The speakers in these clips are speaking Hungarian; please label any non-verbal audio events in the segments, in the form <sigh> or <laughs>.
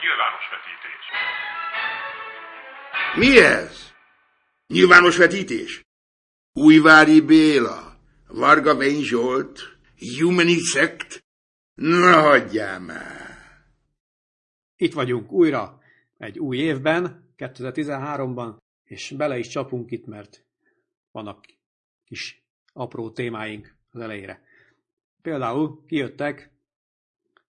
Nyilvános vetítés. Mi ez? Nyilvános vetítés? Újvári Béla, Varga Vény Zsolt, Humani Sect? Na hagyjál már! Itt vagyunk újra, egy új évben, 2013-ban, és bele is csapunk itt, mert vannak kis apró témáink az elejére. Például kijöttek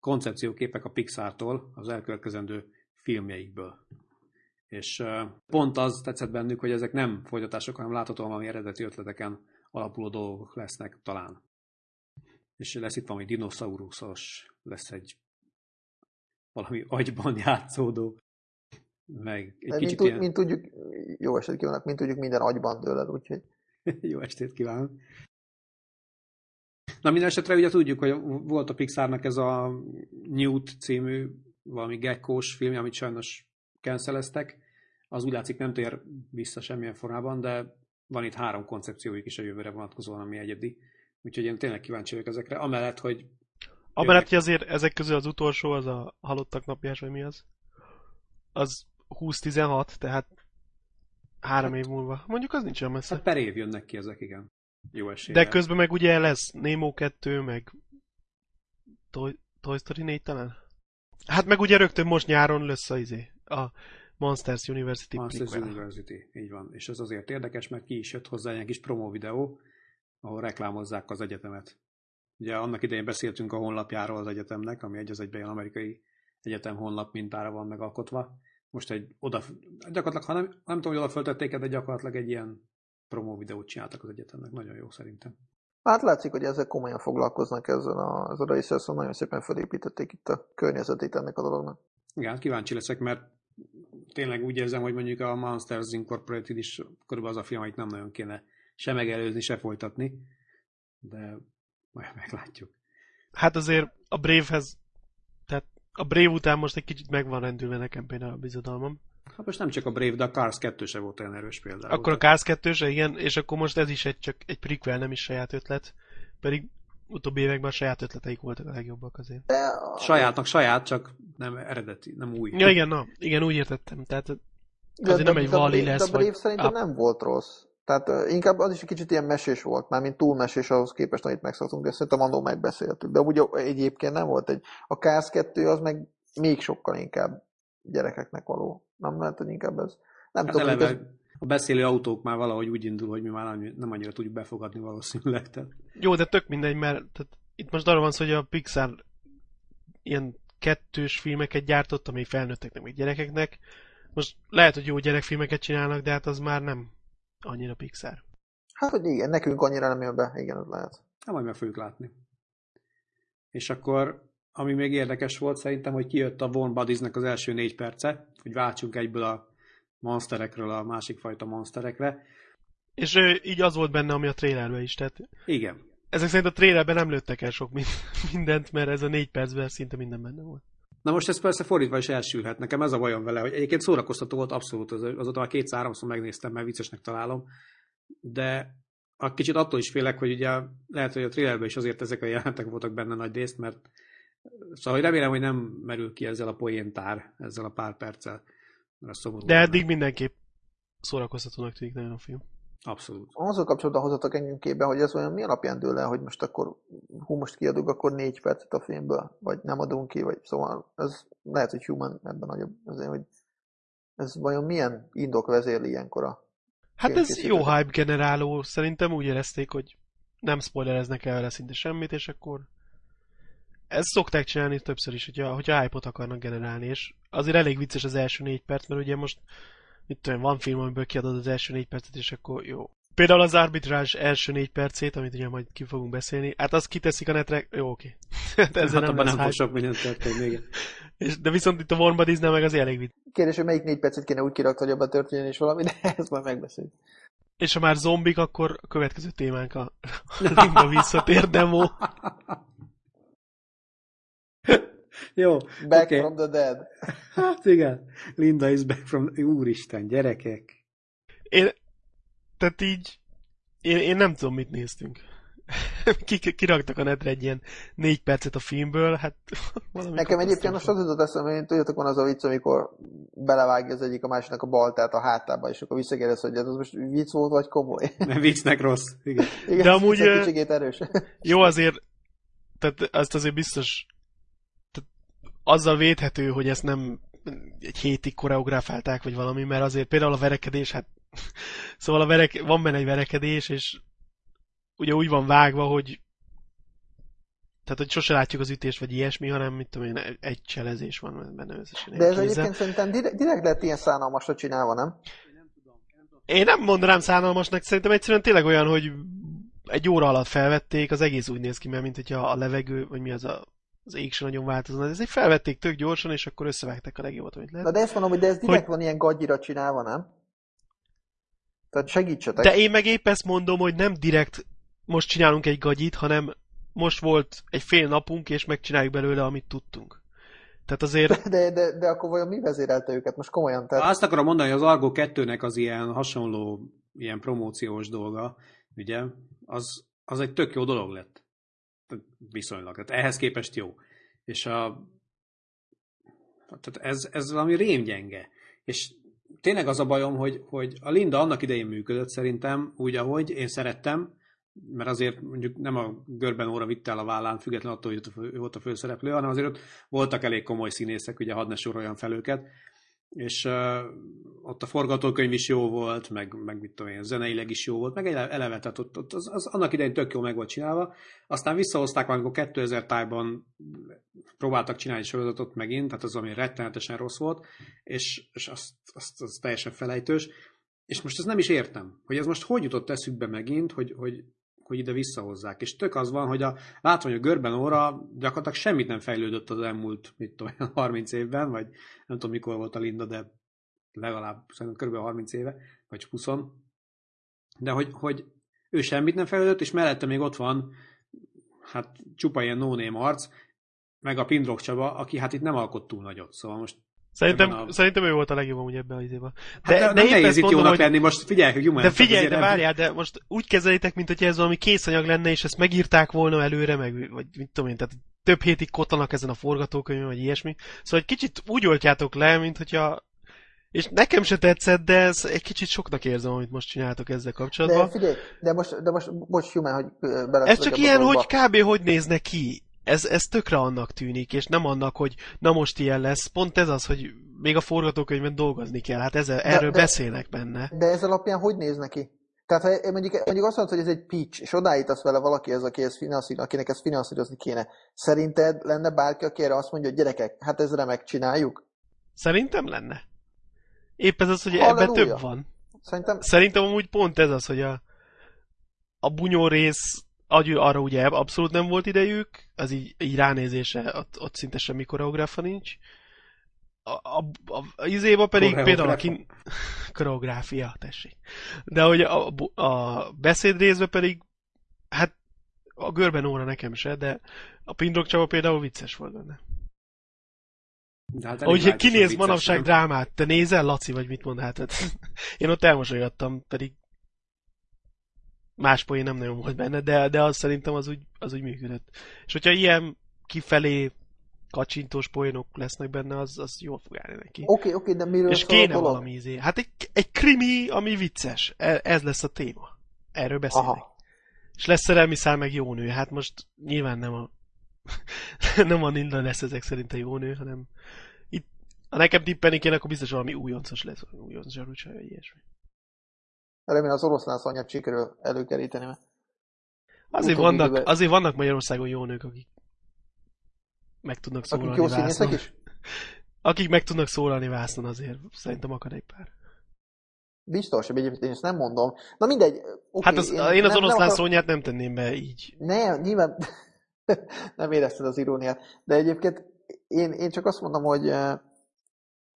koncepcióképek a Pixar-tól az elkövetkezendő filmjeikből. És pont az tetszett bennük, hogy ezek nem folytatások, hanem láthatóan valami eredeti ötleteken alapuló dolgok lesznek talán. És lesz itt valami dinoszauruszos, lesz egy valami agyban <laughs> játszódó, meg egy De kicsit mint, ilyen... mint tudjuk, jó estét kívánok, mint tudjuk, minden agyban tőled, úgyhogy <laughs> Jó estét kívánok! Na minden esetre ugye tudjuk, hogy volt a Pixarnak ez a Newt című valami gekkós film, amit sajnos canceleztek. Az úgy látszik nem tér vissza semmilyen formában, de van itt három koncepciójuk is a jövőre vonatkozóan, ami egyedi. Úgyhogy én tényleg kíváncsi vagyok ezekre. Amellett, hogy Amellett, hogy azért ezek közül az utolsó, az a halottak napjás, vagy mi az? Az 20-16, tehát három év múlva. Mondjuk az nincs olyan messze. hát per év jönnek ki ezek, igen. Jó esélye. De közben meg ugye lesz Nemo 2, meg Toy, Toy Story 4 talán? Hát meg ugye rögtön most nyáron lesz a, izé, a Monsters University Masters prequel. University, így van. És ez azért érdekes, mert ki is jött hozzá egy kis promo videó, ahol reklámozzák az egyetemet. Ugye annak idején beszéltünk a honlapjáról az egyetemnek, ami egy az egyben ilyen amerikai egyetem honlap mintára van megalkotva. Most egy oda, gyakorlatilag, ha nem, nem tudom, hogy oda föltették de gyakorlatilag egy ilyen promo videót csináltak az egyetemnek. Nagyon jó szerintem. hát látszik, hogy ezek komolyan foglalkoznak ezzel a, ezzel a részsel, szóval nagyon szépen felépítették itt a környezetét ennek a dolognak. Igen, hát kíváncsi leszek, mert tényleg úgy érzem, hogy mondjuk a Monsters Incorporated is körülbelül az a film, amit nem nagyon kéne se megelőzni, se folytatni, de majd meglátjuk. Hát azért a Brave-hez, tehát a Brave után most egy kicsit megvan rendülve nekem például a bizodalmam. Hát most nem csak a Brave, de a Cars 2 se volt olyan erős például. Akkor a Cars 2 igen, és akkor most ez is egy csak egy prequel, nem is saját ötlet. Pedig utóbbi években a saját ötleteik voltak a legjobbak azért. De a, Sajátnak saját, csak nem eredeti, nem új. Ja igen, na, igen, úgy értettem. Tehát de, azért nem egy de, de, lesz, de Brave vagy- szerintem nem volt rossz. Tehát uh, inkább az is egy kicsit ilyen mesés volt, mármint túl mesés ahhoz képest, amit megszoktunk, de szerintem annól megbeszéltük. De ugye egyébként nem volt egy, a Cars 2 az meg még sokkal inkább gyerekeknek való. Nem lehet, hogy inkább ez. Nem Hát tudom, hogy ez, eleve a beszélő autók már valahogy úgy indul, hogy mi már annyi- nem annyira tudjuk befogadni valószínűleg. Tehát Jó, de tök mindegy, mert tehát itt most arra van szó, hogy a Pixar ilyen kettős filmeket gyártott, még felnőtteknek, még gyerekeknek. Most lehet, hogy jó gyerekfilmeket csinálnak, de hát az már nem annyira Pixar. hát, hogy igen, nekünk annyira nem jön be, igen, ez lehet. nem majd meg fogjuk látni. És akkor, ami még érdekes volt szerintem, hogy kijött a Warm Buddies-nek az első négy perce, hogy váltsunk egyből a monsterekről a másik fajta monsterekre. És ö, így az volt benne, ami a trailerben is. Tehát Igen, ezek szerint a trailerben nem lőttek el sok min- <laughs> mindent, mert ez a négy percben szinte minden benne volt. Na most ez persze fordítva is elsülhet. Nekem ez a bajom vele, hogy egyébként szórakoztató volt abszolút, az, azóta már kétszer-háromszor megnéztem, mert viccesnek találom, de a kicsit attól is félek, hogy ugye lehet, hogy a trailerben is azért ezek a jelentek voltak benne nagy részt, mert szóval remélem, hogy nem merül ki ezzel a poéntár, ezzel a pár perccel. Mert szomorú De eddig mindenképp szórakoztatónak tűnik nagyon a film. Abszolút. Azzal kapcsolatban hozatok engem képbe, hogy ez olyan mi alapján dől el, hogy most akkor, hú, most kiadunk akkor négy percet a filmből, vagy nem adunk ki, vagy szóval ez lehet, hogy human ebben nagyobb, azért, hogy ez vajon milyen indok vezérli ilyenkor a Hát ez jó hype generáló. Szerintem úgy érezték, hogy nem spoilereznek el vele szinte semmit, és akkor ezt szokták csinálni többször is, hogyha, hogyha hype-ot akarnak generálni, és azért elég vicces az első négy perc, mert ugye most mit tudom, van film, amiből kiadod az első négy percet, és akkor jó. Például az arbitrázs első négy percét, amit ugye majd ki fogunk beszélni, hát azt kiteszik a netre, jó, oké. <laughs> hát ezzel hát nem, nem fog hype. sok mindent történni, igen. <laughs> És, de viszont itt a Warm Buddies-nál meg az elég vicc. Kérdés, hogy melyik négy percet kéne úgy kirakni, hogy abban történjen és valami, de <laughs> ezt majd megbeszéljük. És ha már zombik, akkor a következő témánk a Linda visszatér demo. <laughs> Back Jó, oké. from the dead. <laughs> Hát igen. Linda is back from... Úristen, gyerekek. Én, tehát így, én, én nem tudom, mit néztünk. <laughs> kiraktak a netre egy ilyen négy percet a filmből, hát Nekem egyébként most az jutott eszembe, hogy tudjátok, van az a vicc, amikor belevágja az egyik a másiknak a baltát a hátába, és akkor visszakérdez, hogy ez most vicc volt, vagy komoly. Nem viccnek rossz. Igen. Igen, De amúgy, kicsikét erős. Jó, azért, tehát azt azért biztos, azzal védhető, hogy ezt nem egy hétig koreografálták, vagy valami, mert azért például a verekedés, hát <laughs> szóval a verek, van benne egy verekedés, és ugye úgy van vágva, hogy tehát, hogy sose látjuk az ütést, vagy ilyesmi, hanem, mit tudom én, egy cselezés van benne összesen. De ez egyébként szerintem direkt, direkt lett ilyen szánalmasra csinálva, nem? Én nem mondanám szánalmasnak, szerintem egyszerűen tényleg olyan, hogy egy óra alatt felvették, az egész úgy néz ki, mert mint hogyha a levegő, vagy mi az a az ég sem nagyon változna. Ez egy felvették tök gyorsan, és akkor összevágták a legjobbat, amit lehet. Na de ezt mondom, hogy de ez direkt hogy... van ilyen gagyira csinálva, nem? Tehát segítsetek. De én meg épp ezt mondom, hogy nem direkt most csinálunk egy gagyit, hanem most volt egy fél napunk, és megcsináljuk belőle, amit tudtunk. Tehát azért... <laughs> De, de, de akkor vajon mi vezérelte őket? Most komolyan? Tehát... Azt akarom mondani, hogy az Argo 2-nek az ilyen hasonló, ilyen promóciós dolga, ugye, az, az egy tök jó dolog lett. Viszonylag. Tehát ehhez képest jó. És a, tehát ez, ez valami rémgyenge. És tényleg az a bajom, hogy, hogy a Linda annak idején működött szerintem, úgy, ahogy én szerettem, mert azért mondjuk nem a görben óra vitte el a vállán, független attól, hogy ő volt a főszereplő, hanem azért ott voltak elég komoly színészek, ugye hadd ne soroljam fel őket, és uh, ott a forgatókönyv is jó volt, meg, meg mit tudom én, zeneileg is jó volt, meg eleve, tehát ott, ott az, az, annak idején tök jó meg volt csinálva. Aztán visszahozták, amikor 2000 tájban próbáltak csinálni sorozatot megint, tehát az, ami rettenetesen rossz volt, és, és azt, azt, azt teljesen felejtős. És most ezt nem is értem, hogy ez most hogy jutott eszükbe megint, hogy, hogy hogy ide visszahozzák. És tök az van, hogy a látva, hogy a görben óra gyakorlatilag semmit nem fejlődött az elmúlt, mit tudom, 30 <laughs> évben, vagy nem tudom mikor volt a Linda, de legalább szerintem kb. 30 éve, vagy 20. De hogy, hogy ő semmit nem fejlődött, és mellette még ott van hát csupa ilyen no arc, meg a Pindrok Csaba, aki hát itt nem alkott túl nagyot. Szóval most Szerintem, a... szerintem ő volt a legjobb amúgy ebben az izében. De, hát de, de nehéz itt jónak hogy... lenni, most figyelj, hogy De figyelj, de várjál, de most úgy kezelitek, mint hogy ez valami készanyag lenne, és ezt megírták volna előre, meg, vagy mit tudom én, tehát több hétig kotanak ezen a forgatókönyvön, vagy ilyesmi. Szóval egy kicsit úgy oltjátok le, mint hogyha és nekem se tetszett, de ez egy kicsit soknak érzem, amit most csináltok ezzel kapcsolatban. De figyelj, de most, de most bocs, Human, hogy bele Ez csak ilyen, hogy kb. hogy nézne ki ez, ez tökre annak tűnik, és nem annak, hogy na most ilyen lesz. Pont ez az, hogy még a forgatókönyvben dolgozni kell. Hát ezzel, de, erről de, beszélnek benne. De ez alapján hogy néz neki? Tehát ha mondjuk, mondjuk azt mondod, hogy ez egy pitch, és odállítasz vele valaki, ez, aki ez finanszíroz, akinek ezt finanszírozni kéne. Szerinted lenne bárki, aki erre azt mondja, hogy gyerekek, hát ez remek, csináljuk? Szerintem lenne. Épp ez az, hogy Halleluja. ebben több van. Szerintem... Szerintem amúgy pont ez az, hogy a, a bunyó rész arra ugye abszolút nem volt idejük, az így, így ránézése, ott, ott szinte semmi koreográfa nincs. A, a, a, a izéba pedig például a kin... <laughs> koreográfia, tessék. De hogy a, a beszéd részben pedig, hát a görben óra nekem se, de a Pindrok Csaba például vicces volt benne. De hát Hogy kinéz manapság drámát, te nézel, Laci, vagy mit mond? Hát, <laughs> én ott elmosolyodtam, pedig más poén nem nagyon volt benne, de, de az szerintem az úgy, az úgy működött. És hogyha ilyen kifelé kacsintós poénok lesznek benne, az, az jól fog állni neki. Oké, okay, oké, okay, de miről És kéne dolog? valami izé. Hát egy, egy krimi, ami vicces. E, ez lesz a téma. Erről beszélnek. Aha. És lesz szerelmi szál meg jó nő. Hát most nyilván nem a <laughs> nem a Nilda lesz ezek szerint a jó nő, hanem itt, ha nekem tippelni kéne, akkor biztos valami újoncos lesz, újoncos zsarúcsa, vagy ilyesmi. Remélem az oroszlán szanyát sikerül előkeríteni, mert Azért vannak, időben... azért vannak Magyarországon jó nők, akik meg tudnak szólalni Akik jó színészek is? <laughs> Akik meg tudnak szólalni vászon azért, szerintem akad egy pár. Biztos, hogy egyébként én ezt nem mondom. Na mindegy. Okay, hát az, én, én az nem, oroszlán nem akar... szónyát nem tenném be így. Ne, nyilván <laughs> nem érezted az iróniát. De egyébként én, én csak azt mondom, hogy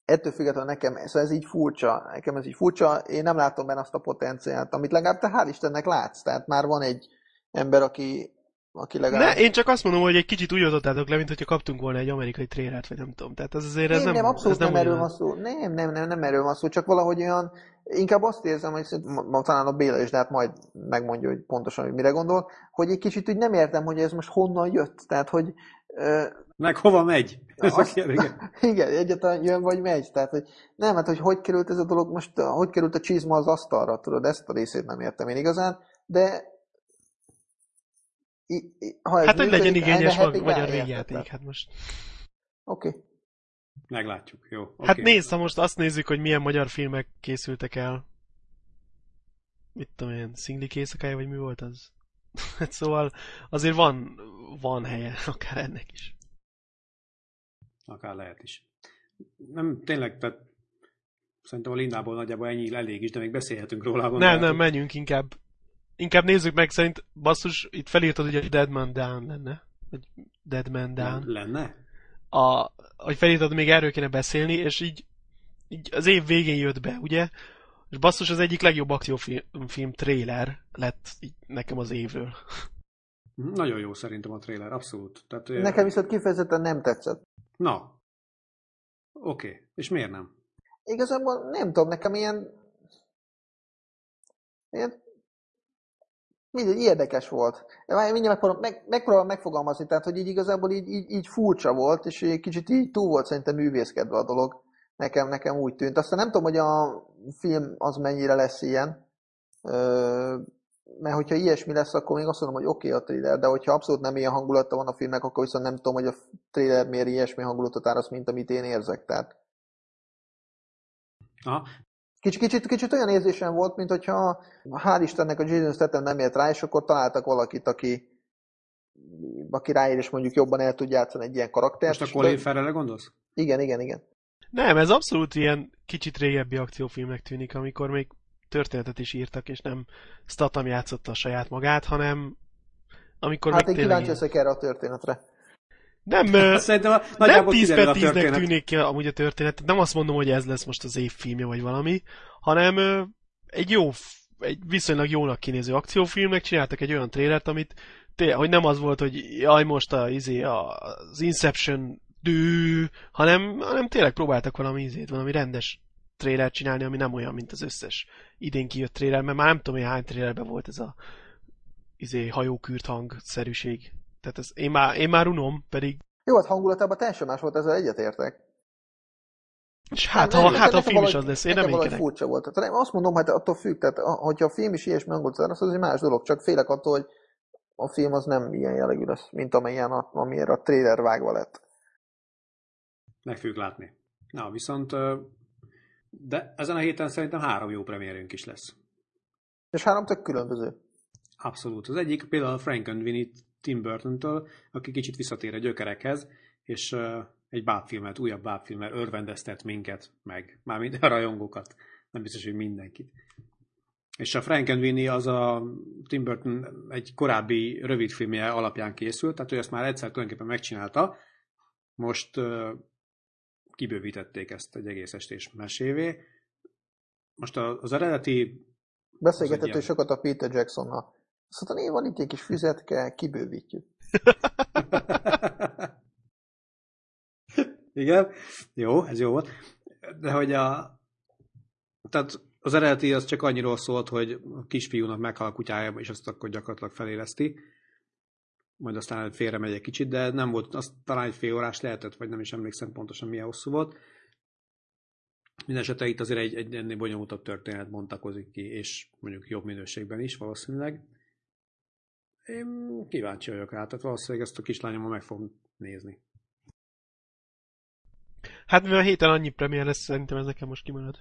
ettől függetlenül nekem szóval ez így furcsa, nekem ez így furcsa, én nem látom benne azt a potenciált, amit legalább te hál' Istennek látsz, tehát már van egy ember, aki aki legalább... Ne, én csak azt mondom, hogy egy kicsit úgy adottátok le, mint hogyha kaptunk volna egy amerikai trélert, vagy nem tudom. Tehát ez azért ez nem, nem, nem, abszolút nem, nem, erről van szó. Nem, nem, nem, nem erről van szó, csak valahogy olyan, inkább azt érzem, hogy ma- talán a Béla is, de hát majd megmondja, hogy pontosan, hogy mire gondol, hogy egy kicsit úgy nem értem, hogy ez most honnan jött. Tehát, hogy Meg hova megy? Ez a Azt- kérdés. igen, <laughs> egyáltalán jön vagy megy. Tehát, hogy nem, hát hogy hogy került ez a dolog, most hogy került a csizma az asztalra, tudod, ezt a részét nem értem én igazán, de i, i, ha ez Hát, hogy legyen igényes mag- magyar végjáték, hát most. Oké. Okay. Meglátjuk, jó. Okay. Hát nézd, ha most azt nézzük, hogy milyen magyar filmek készültek el. Mit tudom én, Szinglik éjszakája, vagy mi volt az? <laughs> Hát szóval azért van, van helye akár ennek is. Akár lehet is. Nem, tényleg, tehát szerintem a Lindából nagyjából ennyi elég is, de még beszélhetünk róla. Nem, gondolom. nem, menjünk inkább. Inkább nézzük meg, szerint basszus, itt felírtad, hogy a Dead Man Down lenne. Vagy Dead Man Down. Lenne? A, hogy felírtad, még erről kéne beszélni, és így, így az év végén jött be, ugye? És basszus az egyik legjobb akciófilm film trailer lett így nekem az évről. Mhm, Nagyon jó szerintem a trailer, abszolút. Tehát, Nekem viszont kifejezetten nem tetszett. Na. Oké. Okay. És miért nem? Igazából nem tudom, nekem ilyen, ilyen mindegy, érdekes volt. Mindjárt megpróbálom, meg, megpróbálom megfogalmazni, tehát hogy így igazából így, így, így furcsa volt, és egy kicsit így túl volt szerintem művészkedve a dolog. Nekem, nekem úgy tűnt. Aztán nem tudom, hogy a film az mennyire lesz ilyen, mert hogyha ilyesmi lesz, akkor még azt mondom, hogy oké okay a trailer, de hogyha abszolút nem ilyen hangulata van a filmnek, akkor viszont nem tudom, hogy a trailer miért ilyesmi hangulatot áraszt, mint amit én érzek. Tehát Aha. Kicsit, kicsit, kicsit olyan érzésem volt, mint hogyha hál' Istennek a Jason Statham nem ért rá, és akkor találtak valakit, aki, aki ráér, és mondjuk jobban el tud játszani egy ilyen karaktert. Most a Colin Farrell-re gondolsz? Igen, igen, igen. Nem, ez abszolút ilyen kicsit régebbi akciófilmnek tűnik, amikor még történetet is írtak, és nem Statham játszotta a saját magát, hanem amikor Hát meg én kíváncsi leszek erre a történetre. Nem, <laughs> Szerintem a, nem nagyjából 10 kiderül per a 10-nek történet. tűnik ki amúgy a történet. Nem azt mondom, hogy ez lesz most az év filmje, vagy valami, hanem egy jó, egy viszonylag jónak kinéző akciófilmnek csináltak egy olyan trélert, amit hogy nem az volt, hogy jaj, most a, izé, az Inception dű, hanem, hanem tényleg próbáltak valami izét, valami rendes trélert csinálni, ami nem olyan, mint az összes idén kijött tréler, mert már nem tudom, hogy hány trélerben volt ez a izé, hajókürt hangszerűség. Tehát ez, én, már, én már unom, pedig Jó, hát hangulatában teljesen más volt, ezzel egyetértek. és hát, Nem, ha, nekem- hát a film is valahogy- az lesz, én nem énkedek. furcsa volt. Tehát nem, azt mondom, hát attól függ, tehát hogyha a film is ilyesmi hangulat az egy más dolog, csak félek attól, hogy a film az nem ilyen jellegű lesz, mint amilyen a, amilyen a trailer vágva lett. Meg fogjuk látni. Na, viszont de ezen a héten szerintem három jó premierünk is lesz. És három tök különböző. Abszolút. Az egyik például a Frankenweenie Tim Burton-től, aki kicsit visszatér a gyökerekhez, és egy bábfilmet, újabb bábfilmmel örvendeztet minket, meg mármint a rajongókat, nem biztos, hogy mindenkit. És a Frankenweenie az a Tim Burton egy korábbi rövidfilmje alapján készült, tehát ő ezt már egyszer tulajdonképpen megcsinálta, most kibővítették ezt egy egész estés mesévé. Most az eredeti Beszélgetett ilyen- sokat a Peter Jacksonnal. Azt mondta, van itt egy kis füzetke, kibővítjük. <laughs> Igen, jó, ez jó volt. De hogy a... Tehát az eredeti az csak annyiról szólt, hogy a kisfiúnak meghal a kutyája, és azt akkor gyakorlatilag feléleszti. Majd aztán félre megy egy kicsit, de nem volt, az talán egy fél órás lehetett, vagy nem is emlékszem pontosan milyen hosszú volt. Mindenesetre itt azért egy, egy ennél bonyolultabb történet bontakozik ki, és mondjuk jobb minőségben is valószínűleg. Én kíváncsi vagyok rá, tehát valószínűleg ezt a kislányommal meg fogom nézni. Hát mivel a héten annyi premier lesz, szerintem ez nekem most kimarad.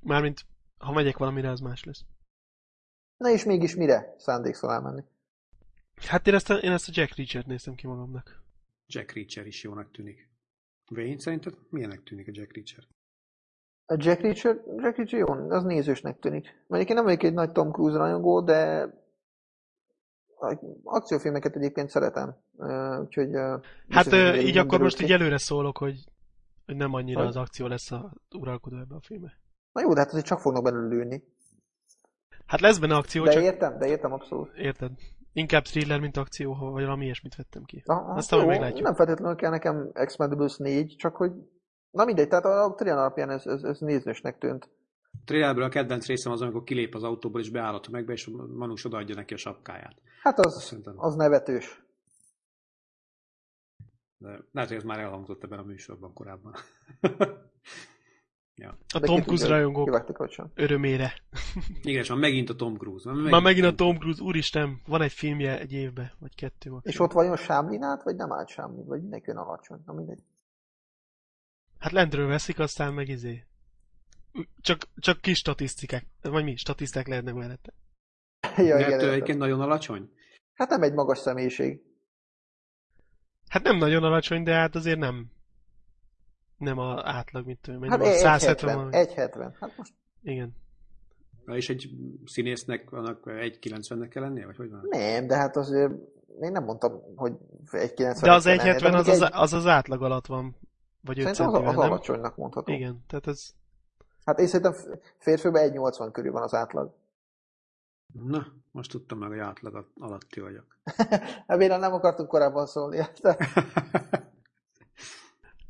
Mármint, ha megyek valamire, az más lesz. Na és mégis mire szándékszol elmenni? Hát én ezt a, én ezt a Jack Reacher-t néztem ki magamnak. Jack Reacher is jónak tűnik. Wayne szerinted milyenek tűnik a Jack Reacher? A Jack Reacher, Jack Reacher jó, az nézősnek tűnik. Mondjuk én nem vagyok egy nagy Tom Cruise rajongó, de akciófilmeket egyébként szeretem. Úgyhogy, Hát ö, így akkor most derült így ki. előre szólok, hogy, hogy nem annyira Hogy? az akció lesz a uralkodó ebben a filmben. Na jó, de hát azért csak fognak belőle lőni. Hát lesz benne akció, De csak értem, de értem abszolút. érted? Inkább thriller, mint akció, vagy valami ilyesmit vettem ki. Aha, Aztán jó, meglátjuk. nem feltétlenül kell nekem Expendables 4, csak hogy Na mindegy, tehát a trailer alapján ez, ez, ez nézősnek tűnt. Trailerből a kedvenc részem az, amikor kilép az autóból, és beáll a tömegbe, és Manus odaadja neki a sapkáját. Hát az, Szerintem. az nevetős. De lehet, hogy ez már elhangzott ebben a műsorban korábban. <laughs> ja. A De Tom Cruise rajongók örömére. Igen, és van megint a Tom Cruise. Már Már megint a Tom Cruise, úristen, van egy filmje egy évbe, vagy kettő. Maximum. És ott vajon Sámlin át, vagy nem állt Sámlin? Vagy mindenki olyan alacsony? Na mindegy. Hát lentről veszik, aztán meg izé. Csak, csak kis statisztikák, vagy mi, statisztikák lehetnek mellette. <laughs> ja, Mert ő egyébként nagyon alacsony. Hát nem egy magas személyiség. Hát nem nagyon alacsony, de hát azért nem nem a átlag, mint tudom, Hát nem a 170 1,70. valami. 1,70. Hát most Igen. Na, És egy színésznek annak 1,90-nek kell lennie, vagy hogy van? nem, de hát azért én nem mondtam, hogy 1,90. De az kell lennie, 1,70 de az, mondjuk az, az az átlag alatt van. Vagy 5 Szerintem az, az centivel, nem? alacsonynak mondható. Igen, tehát ez... Hát én szerintem férfiben 1,80 körül van az átlag. Na, most tudtam meg, hogy átlag alatti vagyok. <laughs> Hát nem akartunk korábban szólni? <laughs>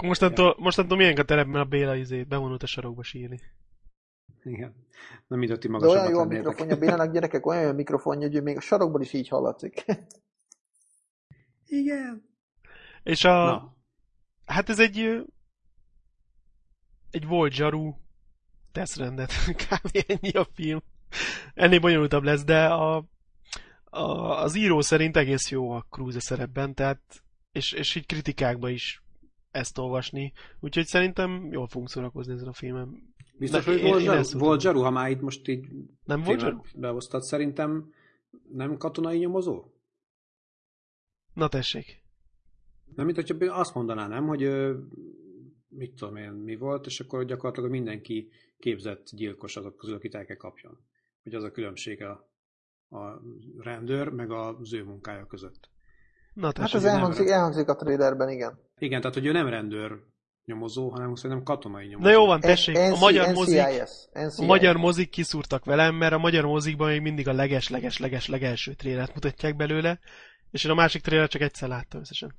Akkor mostantól, mostantól milyen a terepben a Béla izé bevonult a sarokba sírni. Igen. Nem mint, hogy ti De magasabbak olyan jó a mikrofonja, Bélának gyerekek, olyan jó a mikrofonja, hogy ő még a sarokban is így hallatszik. Igen. És a... Na, Hát ez egy... Egy volt zsarú teszrendet. <laughs> Kb. ennyi a film. Ennél bonyolultabb lesz, de a, a, az író szerint egész jó a Cruise szerepben, tehát és, és így kritikákba is ezt olvasni. Úgyhogy szerintem jól fogunk szórakozni ezen a filmen. biztos, Na, hogy én- volt én volt zsaru, ha már itt most így Nem volt zsaru? behoztad, szerintem nem katonai nyomozó? Na tessék. Nem, mint hogyha azt mondaná, nem, hogy mit tudom én, mi volt, és akkor gyakorlatilag mindenki képzett gyilkos azok közül, akit el kell kapjon. Hogy az a különbség a, a rendőr, meg az ő munkája között. Na Hát tessék. ez nem elhangzik, elhangzik a trailerben, igen. Igen, tehát hogy ő nem rendőr nyomozó, hanem szerintem katonai nyomozó. Na jó van, tessék. A magyar mozik, a magyar mozik kiszúrtak velem, mert a magyar mozikban még mindig a leges-leges-leges legelső trélert mutatják belőle, és én a másik trélet csak egyszer láttam összesen.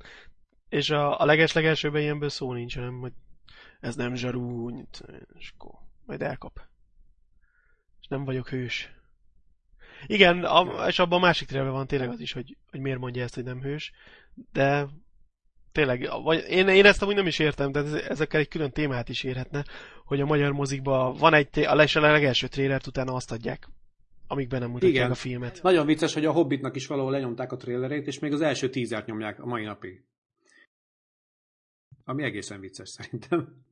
És a, a leges-legelsőben ilyenből szó nincs, hanem hogy ez nem zsarú, és akkor majd elkap. És nem vagyok hős. Igen, a, és abban a másik trélben van tényleg az is, hogy, hogy miért mondja ezt, hogy nem hős, de tényleg, vagy én, én ezt amúgy nem is értem, de ez, ezekkel egy külön témát is érhetne, hogy a magyar mozikban van egy, a legelső trélert utána azt adják, amikben nem mutatják Igen. a filmet. Nagyon vicces, hogy a Hobbitnak is valahol lenyomták a trailerét, és még az első tízert nyomják a mai napig. Ami egészen vicces szerintem.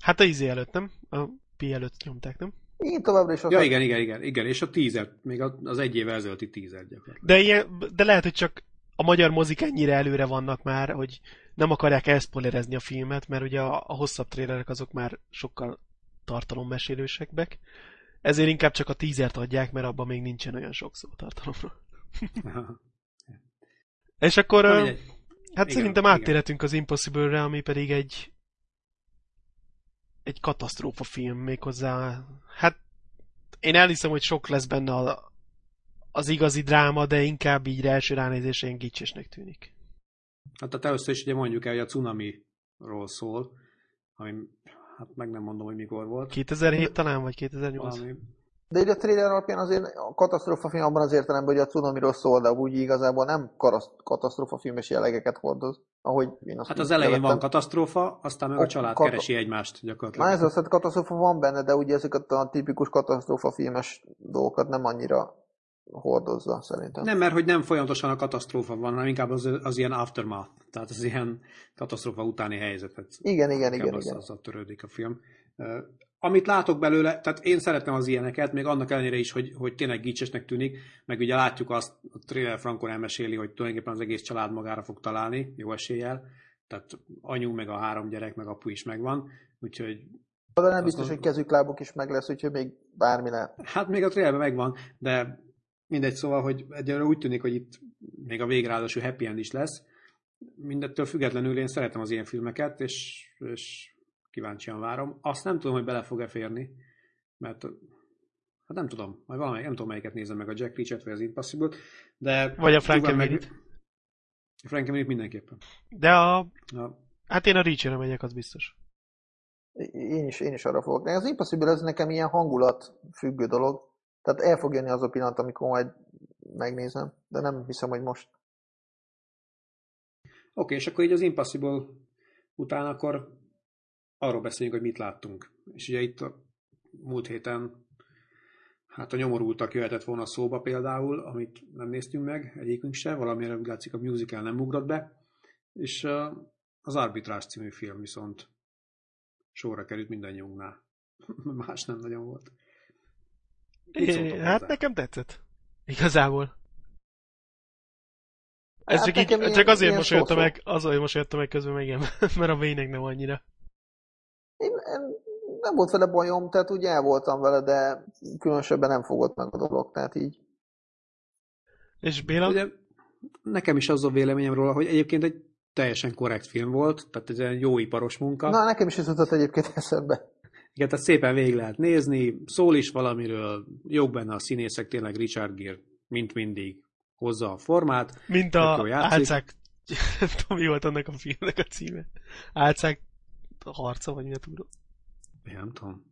Hát a izé előtt, nem? A Pi előtt nyomták, nem? Én továbbra is Ja, igen, igen, igen, igen, és a tízert, még az egy évvel ezelőtti tízert gyakorlatilag. De, ilyen, de lehet, hogy csak a magyar mozik ennyire előre vannak már, hogy nem akarják elszpoilerezni a filmet, mert ugye a, a hosszabb trélerek azok már sokkal tartalommesélősebbek. Ezért inkább csak a tízert adják, mert abban még nincsen olyan sok szó tartalomról. <laughs> És akkor, Na, hát Igen, szerintem igen. áttérhetünk az Impossible-re, ami pedig egy egy katasztrófa film méghozzá. Hát én elhiszem, hogy sok lesz benne a, az igazi dráma, de inkább így első ránézésre ilyen gicsesnek tűnik. Hát tehát először is ugye mondjuk el, hogy a cunamiról szól, ami, hát meg nem mondom, hogy mikor volt. 2007 talán, vagy 2008? Valami, De így a trailer alapján azért a katasztrófa film abban az értelemben, hogy a cunamiról szól, de úgy igazából nem katasztrófa filmes jellegeket hordoz, ahogy én azt hát az elején van katasztrófa, aztán meg a Ok, család kata- keresi egymást Na gyakorlatilag. ez az, tehát katasztrófa van benne, de ugye ezeket a tipikus katasztrófa filmes dolgokat nem annyira hordozza szerintem. Nem, mert hogy nem folyamatosan a katasztrófa van, hanem inkább az, az ilyen aftermath, tehát az ilyen katasztrófa utáni helyzetet. Igen, igen, igen, az, igen. azzal törődik a film. Uh, amit látok belőle, tehát én szeretem az ilyeneket, még annak ellenére is, hogy, hogy tényleg gicsesnek tűnik, meg ugye látjuk azt, a trailer Frankon elmeséli, hogy tulajdonképpen az egész család magára fog találni, jó eséllyel, tehát anyu, meg a három gyerek, meg apu is megvan, úgyhogy De nem biztos, hogy kezük, lábuk is meg lesz, úgyhogy még bármi lehet. Hát még a trailerben megvan, de mindegy, szóval, hogy egyelőre úgy tűnik, hogy itt még a végre ráadásul happy end is lesz. Mindettől függetlenül én szeretem az ilyen filmeket, és, és kíváncsian várom. Azt nem tudom, hogy bele fog-e férni, mert Hát nem tudom, majd valamelyik, nem tudom melyiket nézem meg, a Jack Reacher-t vagy az Impossible, de... Vagy a Frank Frankenweenie-t. A Frankenweenie mindenképpen. De a... A, Hát én a Reacher-re megyek, az biztos. Én is, én is arra fogok. De az Impossible ez nekem ilyen hangulat függő dolog. Tehát el fog jönni az a pillanat, amikor majd megnézem. De nem hiszem, hogy most. Oké, és akkor így az Impossible után akkor arról beszéljünk, hogy mit láttunk. És ugye itt a múlt héten hát a nyomorultak jöhetett volna szóba például, amit nem néztünk meg, egyikünk se, valamire úgy látszik a musical nem ugrott be, és az Arbitrás című film viszont sorra került mindannyiunknál. <laughs> Más nem nagyon volt. É, hát hozzá? nekem tetszett. Igazából. Ez Hát csak, így, ilyen- csak azért so-so. meg, azért mosolyodtam meg közben meg igen, <laughs> mert a vének nem annyira. Én, én nem volt vele bajom, tehát úgy el voltam vele, de különösebben nem fogott meg a dolog, tehát így. És Béla? Ugye, nekem is az a véleményem róla, hogy egyébként egy teljesen korrekt film volt, tehát ez egy jó iparos munka. Na, nekem is ez jutott egyébként eszembe. Igen, tehát szépen végig lehet nézni, szól is valamiről, jók benne a színészek, tényleg Richard Gere, mint mindig, hozza a formát. Mint a álcák... <laughs> Nem tudom, mi volt annak a filmnek a címe. Álcák harca, vagy mi a túró. Nem tudom.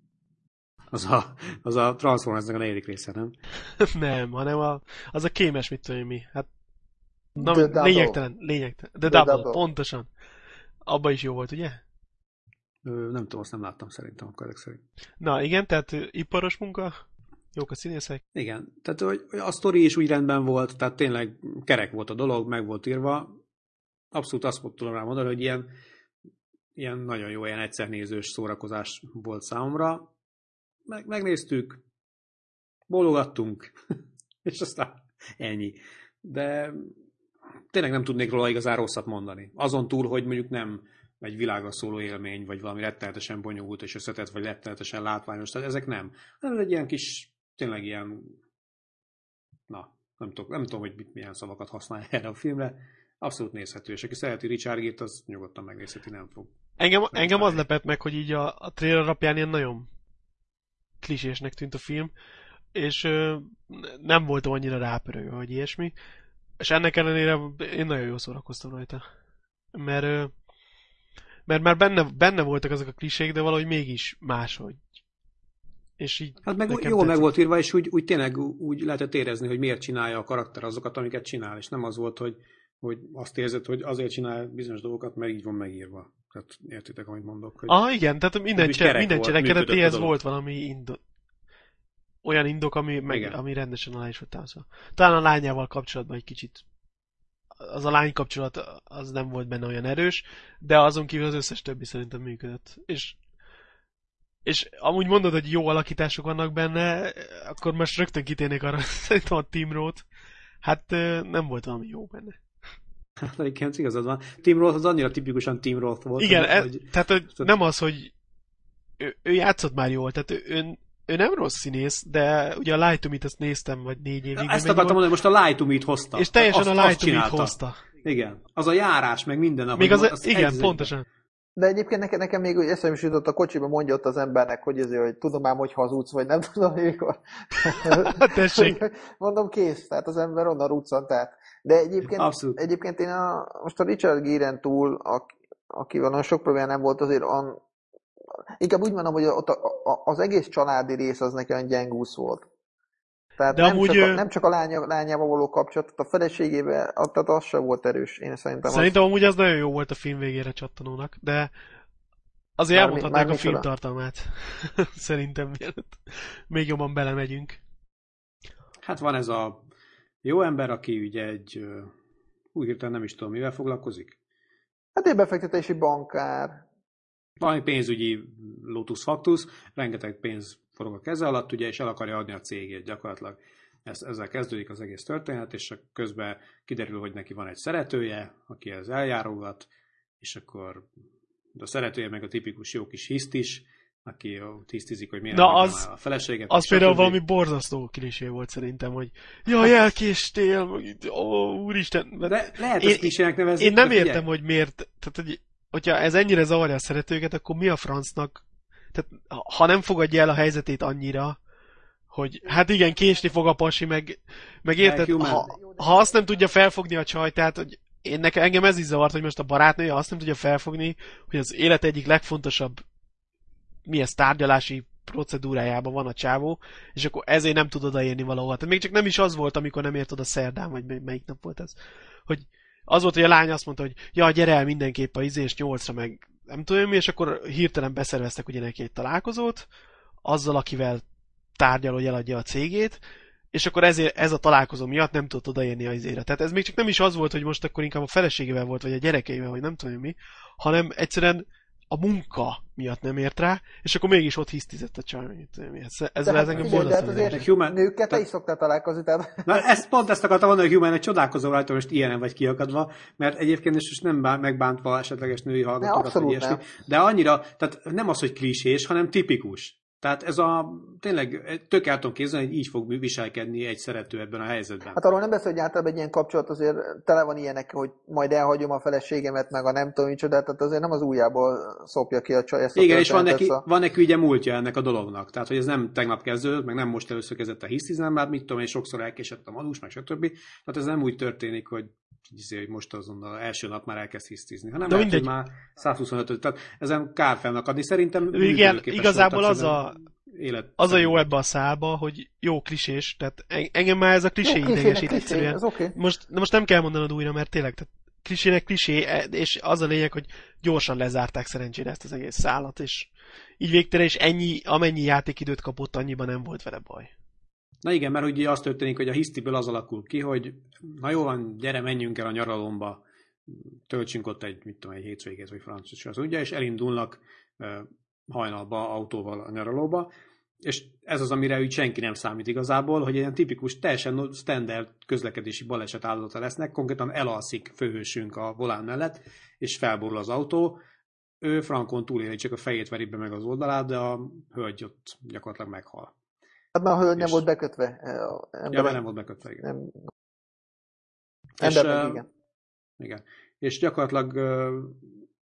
Az a, az a Transformersnek a negyedik része, nem? <laughs> Nem, hanem a, az a kémes, mit tudom mi. Hát, na, The Double. lényegtelen, lényegtelen. The, The double, Double. pontosan. Abba is jó volt, ugye? Nem tudom, azt nem láttam szerintem akkor ezek szerint. Na igen, tehát iparos munka, jók a színészek. Igen, tehát hogy a sztori is úgy rendben volt, tehát tényleg kerek volt a dolog, meg volt írva. Abszolút azt tudom rá mondani, hogy ilyen, ilyen nagyon jó, ilyen egyszernézős szórakozás volt számomra. Meg, megnéztük, bólogattunk, <laughs> és aztán ennyi. De tényleg nem tudnék róla igazán rosszat mondani. Azon túl, hogy mondjuk nem egy világra szóló élmény, vagy valami rettenetesen bonyolult és összetett, vagy rettenetesen látványos, tehát ezek nem. Ez egy ilyen kis, tényleg ilyen, na, nem tudom, nem tudom hogy mit, milyen szavakat használ <laughs> erre a filmre. Abszolút nézhető, és aki szereti Richard Gere-t, az nyugodtan megnézheti, nem fog. Engem, engem az lepett meg, hogy így a, a trailer alapján ilyen nagyon klisésnek tűnt a film, és ö, nem voltam annyira rápörögve, vagy ilyesmi. És ennek ellenére én nagyon jól szórakoztam rajta. Mert, ö, mert már benne, benne voltak azok a klisék, de valahogy mégis máshogy. És így Hát meg jól meg tetszett. volt írva, és úgy, úgy tényleg úgy lehetett érezni, hogy miért csinálja a karakter azokat, amiket csinál, és nem az volt, hogy, hogy azt érzed, hogy azért csinál bizonyos dolgokat, mert így van megírva. Tehát értitek, amit mondok? Hogy... Ah, igen, tehát minden, kerek minden cselekedetéhez volt valami indok. Olyan indok, ami, meg, Igen. ami rendesen alá is volt. Talán a lányával kapcsolatban egy kicsit az a lány kapcsolat az nem volt benne olyan erős, de azon kívül az összes többi szerintem működött. És, és amúgy mondod, hogy jó alakítások vannak benne, akkor most rögtön kitérnék arra, <laughs> szerintem a Team Roth, hát nem volt valami jó benne. Hát egyébként igazad van. Tim Roth az annyira tipikusan Tim Roth volt. Igen, hogy, e, hogy tehát hogy nem az, hogy ő, ő játszott már jól, tehát ő, ő, ő nem rossz színész, de ugye a Light to Me-t azt néztem, vagy négy évig. ezt akartam mondani, most a Lie to Me-t hozta. És teljesen azt, a Light to Me-t hozta. Igen. Az a járás, meg minden. ahogy Még az, az igen, egy az pontosan. De egyébként nekem, nekem még úgy eszembe is jutott a kocsiba, mondja ott az embernek, hogy, azért, hogy tudom ám, hogy hazudsz, vagy nem <laughs> tudom, mikor. <laughs> Tessék. Mondom, kész, tehát az ember onnan ruccant át. De egyébként, Abszolút. egyébként én a, most a Richard Gere-en túl, ak, akivel nagyon sok probléma nem volt, azért an, inkább úgy mondom, hogy ott a, a, az egész családi rész az nekem gyengúsz volt. Tehát De nem, amúgy, csak a, nem csak a lánya, lányával való kapcsolat, a feleségével, a- tehát az sem volt erős, én szerintem. az- Szerintem amúgy az nagyon jó volt a film végére csattanónak, de azért Mármi- elmondhatnák a mármi film tartalmát. <laughs> Szerintem mielőtt még jobban belemegyünk. Hát van ez a jó ember, aki ugye egy, úgy hirtelen nem is tudom, mivel foglalkozik. Hát egy befektetési bankár. Valami pénzügyi lotus factus, rengeteg pénz forog a keze alatt, ugye, és el akarja adni a cégét gyakorlatilag. Ez, ezzel kezdődik az egész történet, és közben kiderül, hogy neki van egy szeretője, aki ez eljárogat, és akkor a szeretője meg a tipikus jó kis hiszt is, aki tisztizik, hogy milyen Na, az- a feleséget. Az például valami borzasztó kilisé volt szerintem, hogy jaj, elkéstél, ó, úristen. De lehet Én- ezt nevezni. Én nem de figyelj, értem, hogy miért, tehát, hogy, hogyha ez ennyire zavarja a szeretőket, akkor mi a francnak, tehát ha nem fogadja el a helyzetét annyira, hogy hát igen, késni fog a pasi, meg, meg érted, ha, ha azt nem tudja felfogni a csaj, tehát, hogy én nekem, engem ez is zavart, hogy most a barátnője azt nem tudja felfogni, hogy az élet egyik legfontosabb mi ez tárgyalási procedúrájában van a csávó, és akkor ezért nem tud odaérni valahol. Tehát még csak nem is az volt, amikor nem ért oda szerdán, vagy mely- melyik nap volt ez. Hogy az volt, hogy a lány azt mondta, hogy ja, gyere el mindenképp a izés nyolcra, meg nem tudom mi, és akkor hirtelen beszerveztek ugye neki egy találkozót, azzal, akivel tárgyal, hogy eladja a cégét, és akkor ezért, ez a találkozó miatt nem tudott odaérni a izére. Tehát ez még csak nem is az volt, hogy most akkor inkább a feleségével volt, vagy a gyerekeivel, vagy nem tudom mi, hanem egyszerűen a munka miatt nem ért rá, és akkor mégis ott hisztizett a csaj. ezzel hát ez engem figyelj, de hát borzasztóan azért idegesít. Human- nőkkel te is szoktál találkozni, tehát Na, ezt pont ezt akartam mondani, hogy Human, hogy csodálkozom rajta, most ilyenem vagy kiakadva, mert egyébként is nem bá- megbántva esetleges női hallgatókat, vagy ilyesmi, nem. de annyira, tehát nem az, hogy klisés, hanem tipikus. Tehát ez a, tényleg tök el tudom képzelni, hogy így fog viselkedni egy szerető ebben a helyzetben. Hát arról nem beszél, hogy általában egy ilyen kapcsolat azért tele van ilyenek, hogy majd elhagyom a feleségemet, meg a nem tudom micsoda, tehát azért nem az ujjából szopja ki a csaj a Igen, és van neki, szóval- van neki ugye múltja ennek a dolognak. Tehát, hogy ez nem tegnap kezdődött, meg nem most először kezdett a hisztizni, már mit tudom én, sokszor elkésett a manus, meg stb. Tehát ez nem úgy történik, hogy izé, hogy most azonnal első nap már elkezd hisztizni, hanem De lehet, mindegy. már 125 tehát ezen kár fennakadni. Szerintem Igen, igazából az a, élet az a jó ebbe a szálba, hogy jó klisés, tehát en- engem már ez a klisé Jó, idegesít klisé, egyszerűen. Oké. Most, de most nem kell mondanod újra, mert tényleg, tehát klisének klisé, és az a lényeg, hogy gyorsan lezárták szerencsére ezt az egész szállat, és így végtére, és ennyi, amennyi játékidőt kapott, annyiban nem volt vele baj. Na igen, mert ugye az történik, hogy a hisztiből az alakul ki, hogy na jó van, gyere, menjünk el a nyaralomba, töltsünk ott egy, mit tudom, egy hétvégét, vagy francia, az ugye, és elindulnak hajnalba autóval a nyaralóba, és ez az, amire úgy senki nem számít igazából, hogy ilyen tipikus, teljesen standard közlekedési baleset áldozata lesznek, konkrétan elalszik főhősünk a volán mellett, és felborul az autó, ő frankon túléli, csak a fejét veri be meg az oldalát, de a hölgy ott gyakorlatilag meghal. Hát már a hölgy nem És- volt bekötve. eh, a Ja, Ember, mert nem volt bekötve, igen. nem, És, ember meg ö, igen. Igen. És gyakorlatilag ö,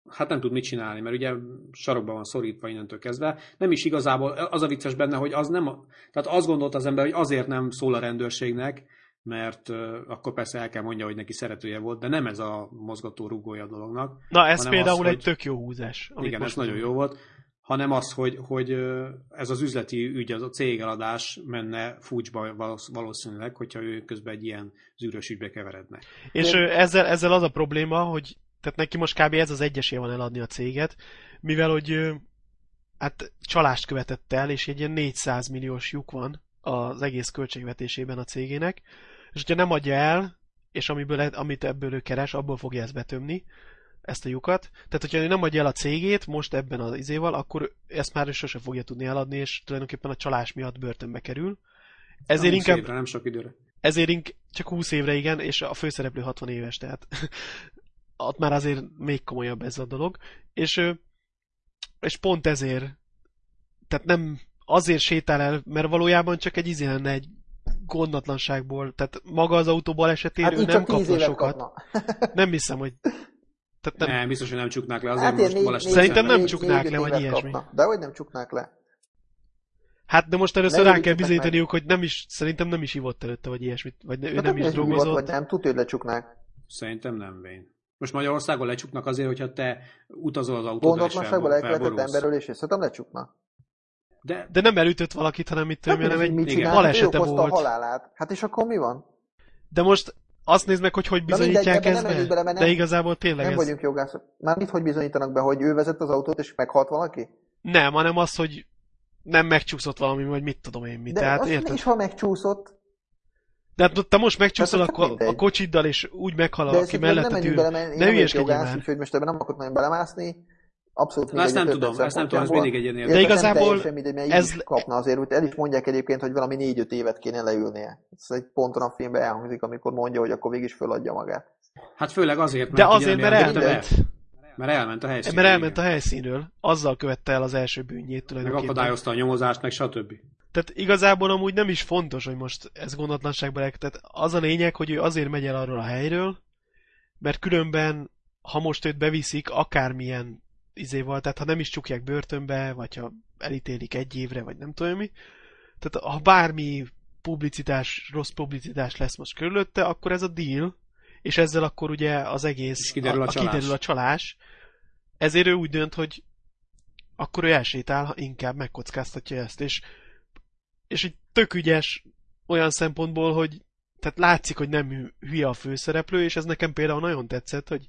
hát nem tud mit csinálni, mert ugye sarokban van szorítva innentől kezdve. Nem is igazából, az a vicces benne, hogy az nem, tehát azt gondolt az ember, hogy azért nem szól a rendőrségnek, mert ö, akkor persze el kell mondja, hogy neki szeretője volt, de nem ez a mozgató rúgója a dolognak. Na, ez például az, egy hogy- tök jó húzás. Igen, ez nagyon jó volt, hanem az, hogy, hogy ez az üzleti ügy, az a cégeladás menne fúcsba valósz- valószínűleg, hogyha ő közben egy ilyen zűrös ügybe keveredne. És De- ezzel, ezzel az a probléma, hogy tehát neki most kb. ez az egyesé van eladni a céget, mivel hogy hát csalást követett el, és egy ilyen 400 milliós lyuk van az egész költségvetésében a cégének, és hogyha nem adja el, és amiből, amit ebből ő keres, abból fogja ezt betömni, ezt a lyukat. Tehát, hogyha ő nem adja el a cégét most ebben az izéval, akkor ezt már ő sose fogja tudni eladni, és tulajdonképpen a csalás miatt börtönbe kerül. Ezért 20 inkább, Évre, nem sok időre. ezért ink- csak 20 évre igen, és a főszereplő 60 éves, tehát <laughs> ott már azért még komolyabb ez a dolog. És, és pont ezért, tehát nem azért sétál el, mert valójában csak egy izé lenne egy gondatlanságból, tehát maga az autó balesetéről Hát így nem kapna sokat. kapna. Nem hiszem, hogy tehát nem, Nem, biztos, hogy nem csuknák le, azért Hát most négy, négy, Szerintem nem négy- csuknák négy-öt le, vagy ilyesmi. kapna. De hogy nem csuknák le? Hát de most először Ne rá kell bizonyítaniuk, hogy nem is, szerintem nem is ivott előtte, vagy ilyesmit, vagy ő De nem is drogozott. vagy nem, tudja, hogy lecsuknák. Szerintem nem, Vén. Most Magyarországon lecsuknak azért, hogyha te utazol az Gondatlanságból felbor- elkövetett emberről, és szerintem lecsukna. De, De nem elütött valakit, hanem mit tudom, én, Hát, mit egy balesete ő okozta volt. a halálát. Hát és akkor mi van? De most azt nézd meg, hogy hogy mindegy, bizonyítják ezt be. bele, De igazából tényleg Nem ez... vagyunk jogászok. Már mit, hogy bizonyítanak be, hogy ő vezet az autót, és meghalt valaki? Nem, hanem az, hogy nem megcsúszott valami, vagy mit tudom én mi. De Tehát azt érted? is, ha megcsúszott. De hát te most megcsúszol a, Hát, akkor ko- a kocsiddal, és úgy meghal, aki ezt nem mellette menjünk ül. Ne jogász, már. úgyhogy most ebben nem akarok nagyon belemászni. Abszolút Na, ezt nem mindegy, tudom, ezt nem tudom, ez mindig egy ilyen szempontjából. érdekes. De igazából mindegy, mert ez- is kapna azért, úgy el is mondják egyébként, hogy valami négy-öt évet kéne leülnie. Ez egy ponton a filmben elhangzik, amikor mondja, hogy akkor végig is föladja magát. hát főleg azért, mert... De ugye azért, nem mert elment. Mert elment a helyszínre. Mert elment a helyszínről, azzal követte el az első bűnjét Meg tulajdonképpen. akadályozta a nyomozást, meg stb. Tehát igazából amúgy nem is fontos, hogy most ez gondatlanságban el... Tehát az a lényeg, hogy ő azért megy el arról a helyről, mert különben, ha most őt beviszik, akármilyen izéval, tehát ha nem is csukják börtönbe, vagy ha elítélik egy évre, vagy nem tudom mi, Tehát ha bármi publicitás, rossz publicitás lesz most körülötte, akkor ez a deal, és ezzel akkor ugye az egész, És kiderül a a, csalás. kiderül a csalás. Ezért ő úgy dönt, hogy akkor ő elsétál, ha inkább megkockáztatja ezt, és, és így tök ügyes olyan szempontból, hogy tehát látszik, hogy nem hü- hülye a főszereplő, és ez nekem például nagyon tetszett, hogy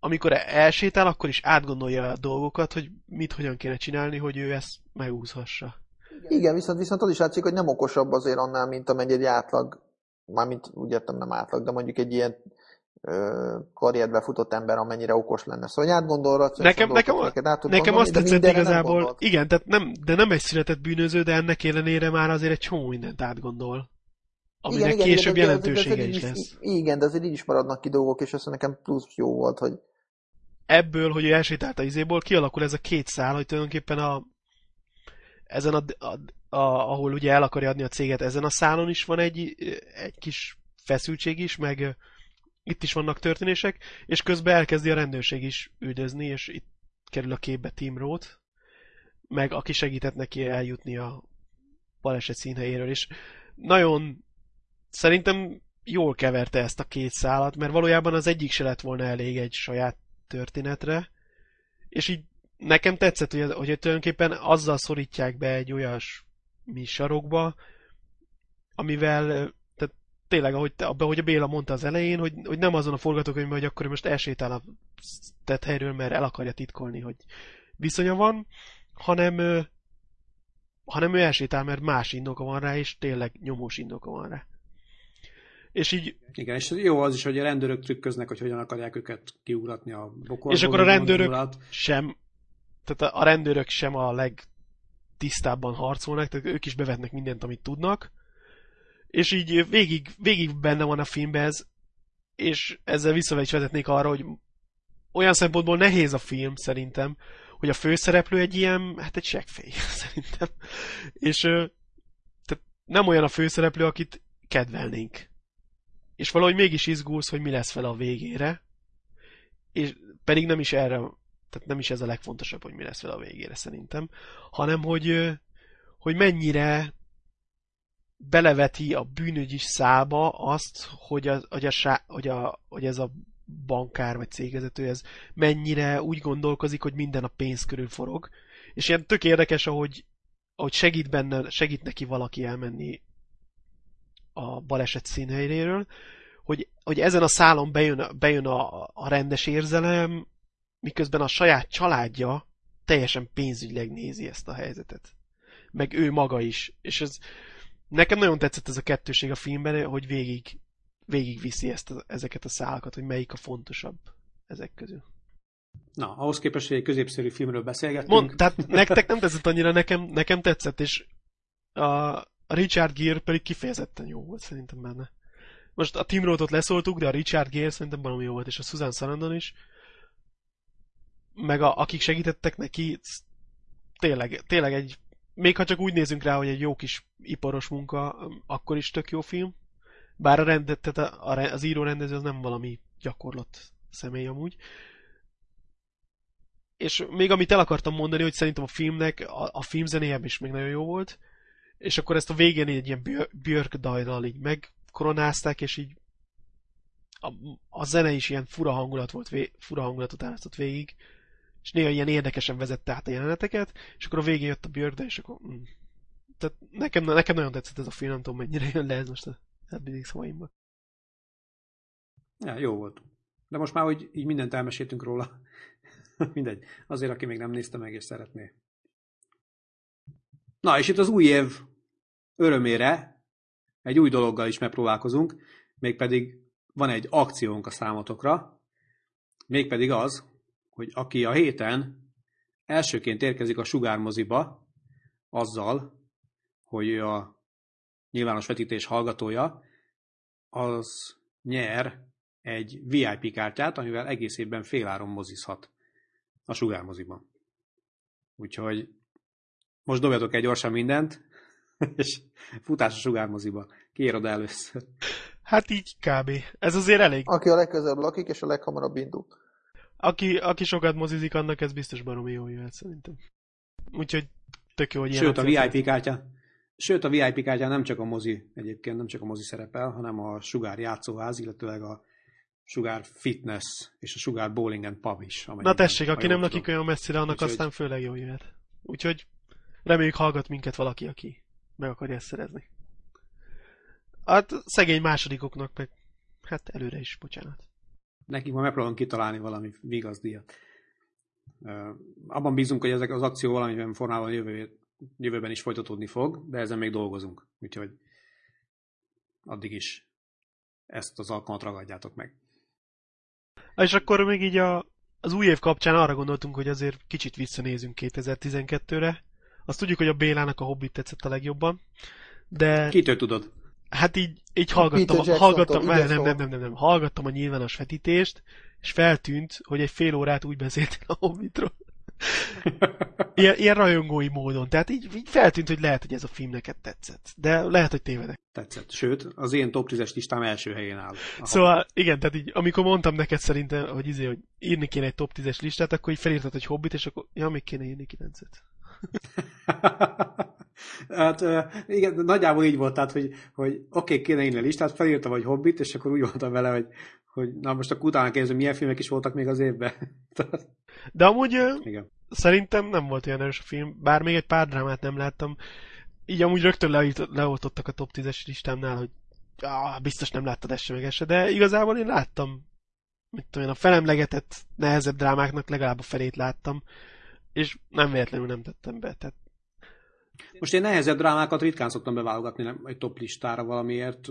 amikor elsétál, akkor is átgondolja a dolgokat, hogy mit hogyan kéne csinálni, hogy ő ezt megúszhassa. Igen, viszont, viszont az is látszik, hogy nem okosabb azért annál, mint amennyi egy átlag, mármint úgy értem nem átlag, de mondjuk egy ilyen ö, karrierbe futott ember, amennyire okos lenne. Szóval hogy átgondol Nekem, nekem, neked át nekem gondolni, azt tetszett igazából, igen, tehát nem, de nem egy született bűnöző, de ennek ellenére már azért egy csomó mindent átgondol. Aminek igen, később de- jelentősége is de- lesz. Igen, de azért így is maradnak ki dolgok, és ez nekem plusz jó volt, hogy ebből, hogy ő elsétált a izéból, kialakul ez a két szál, hogy tulajdonképpen a, ezen a, a, a, ahol ugye el akarja adni a céget, ezen a szálon is van egy, egy kis feszültség is, meg itt is vannak történések, és közben elkezdi a rendőrség is üldözni, és itt kerül a képbe Tim Roth, meg aki segített neki eljutni a baleset színhelyéről, és nagyon szerintem jól keverte ezt a két szálat, mert valójában az egyik se lett volna elég egy saját történetre, és így nekem tetszett, hogy, hogy tulajdonképpen azzal szorítják be egy olyas mi sarokba, amivel tehát tényleg, ahogy, te- ahogy a Béla mondta az elején, hogy, hogy nem azon a forgatókönyvben, hogy akkor most elsétál a tett helyről, mert el akarja titkolni, hogy viszonya van, hanem, hanem ő elsétál, mert más indoka van rá, és tényleg nyomós indoka van rá. És így Igen, és jó az is, hogy a rendőrök trükköznek, hogy hogyan akarják őket kiugratni a bokorból. És akkor a rendőrök vonulat. sem, tehát a, a rendőrök sem a legtisztábban harcolnak, tehát ők is bevetnek mindent, amit tudnak, és így végig, végig benne van a filmben ez, és ezzel vissza is vezetnék arra, hogy olyan szempontból nehéz a film szerintem, hogy a főszereplő egy ilyen, hát egy seggfej <laughs> szerintem. És tehát nem olyan a főszereplő, akit kedvelnénk. És valahogy mégis izgulsz, hogy mi lesz vele a végére, és pedig nem is erre, tehát nem is ez a legfontosabb, hogy mi lesz vele a végére szerintem, hanem hogy, hogy mennyire beleveti a bűnügyi szába azt, hogy, a, hogy, a, hogy, a, hogy ez a bankár vagy cégvezető ez mennyire úgy gondolkozik, hogy minden a pénz körül forog. És ilyen tök érdekes, ahogy, ahogy segít benne, segít neki valaki elmenni a baleset színhelyéről, hogy, hogy ezen a szálon bejön, bejön a, a rendes érzelem, miközben a saját családja teljesen pénzügyleg nézi ezt a helyzetet. Meg ő maga is. És ez, nekem nagyon tetszett ez a kettőség a filmben, hogy végig, végig viszi ezt a, ezeket a szálakat, hogy melyik a fontosabb ezek közül. Na, ahhoz képest, hogy egy középszerű filmről beszélgettünk. Mond, tehát nektek nem tetszett annyira, nekem, nekem tetszett, és a a Richard Gere pedig kifejezetten jó volt szerintem benne. Most a Tim Roth-ot leszóltuk, de a Richard Gere szerintem valami jó volt, és a Susan Sarandon is. Meg a, akik segítettek neki, tényleg, tényleg egy, még ha csak úgy nézünk rá, hogy egy jó kis iparos munka, akkor is tök jó film. Bár a rendet, tehát a, a, az író rendező az nem valami gyakorlott személy amúgy. És még amit el akartam mondani, hogy szerintem a filmnek, a, a film zenéje is még nagyon jó volt, és akkor ezt a végén egy ilyen Björ- Björk dajnal így megkoronázták, és így a, a zene is ilyen fura hangulat volt, vé, fura hangulatot árasztott végig, és néha ilyen érdekesen vezette át a jeleneteket, és akkor a végén jött a Björk, és akkor... Mm. Tehát nekem, nekem nagyon tetszett ez a film, nem tudom mennyire jön le ez most a eddigi szavaimban. Ja, jó volt. De most már, hogy így mindent elmeséltünk róla. <laughs> Mindegy. Azért, aki még nem nézte meg és szeretné. Na, és itt az új év örömére egy új dologgal is megpróbálkozunk, mégpedig van egy akciónk a számotokra, mégpedig az, hogy aki a héten elsőként érkezik a sugármoziba, azzal, hogy a nyilvános vetítés hallgatója, az nyer egy VIP kártyát, amivel egész évben féláron mozizhat a sugármoziban. Úgyhogy most dobjatok egy gyorsan mindent, <laughs> és futás a sugármoziba. Kiér oda először. Hát így kb. Ez azért elég. Aki a legközelebb lakik, és a leghamarabb indul. Aki, aki sokat mozizik, annak ez biztos baromi jó jöhet szerintem. Úgyhogy tök jó, hogy ilyen Sőt, a VIP kártya Sőt, a VIP kártyán nem csak a mozi, egyébként nem csak a mozi szerepel, hanem a Sugár játszóház, illetőleg a Sugár Fitness és a Sugár Bowling and Pub is. Na tessék, aki nem lakik olyan messzire, annak Úgyhogy... aztán főleg jó jöhet. Úgyhogy reméljük hallgat minket valaki, aki meg akarja szerezni. Hát szegény másodikoknak meg, hát előre is, bocsánat. Nekik ma megpróbálom kitalálni valami vigazdiat. Abban bízunk, hogy ezek az akció valamilyen formában jövő, jövőben is folytatódni fog, de ezen még dolgozunk. Úgyhogy addig is ezt az alkalmat ragadjátok meg. És akkor még így a, az új év kapcsán arra gondoltunk, hogy azért kicsit visszanézünk 2012-re. Azt tudjuk, hogy a Bélának a Hobbit tetszett a legjobban, de... Kitől tudod? Hát így, így hallgattam, hallgattam, nem, nem, nem, nem, nem, nem, hallgattam a nyilvános vetítést, és feltűnt, hogy egy fél órát úgy beszélt a Hobbitról. <laughs> ilyen, ilyen rajongói módon. Tehát így, így feltűnt, hogy lehet, hogy ez a film neked tetszett. De lehet, hogy tévedek. Tetszett. Sőt, az én top 10-es listám első helyén áll. Aha. Szóval, igen, tehát így, amikor mondtam neked szerintem, hogy, izé, hogy írni kéne egy top 10-es listát, akkor így felírtad, hogy Hobbit, és akkor, ja, még kéne írni 9-et. <laughs> hát igen, nagyjából így volt, tehát, hogy, hogy oké, okay, kéne a listát, felírtam, hogy Hobbit, és akkor úgy voltam vele, hogy, hogy na most akkor utána kérdezem, milyen filmek is voltak még az évben. <laughs> De amúgy igen. szerintem nem volt olyan erős a film, bár még egy pár drámát nem láttam. Így amúgy rögtön le, leoltottak a top 10-es listámnál, hogy ah, biztos nem láttad ezt meg ezt de igazából én láttam mit tudom én, a felemlegetett nehezebb drámáknak legalább a felét láttam, és nem véletlenül nem tettem be. Tehát most én nehezebb drámákat ritkán szoktam beválogatni egy top listára valamiért,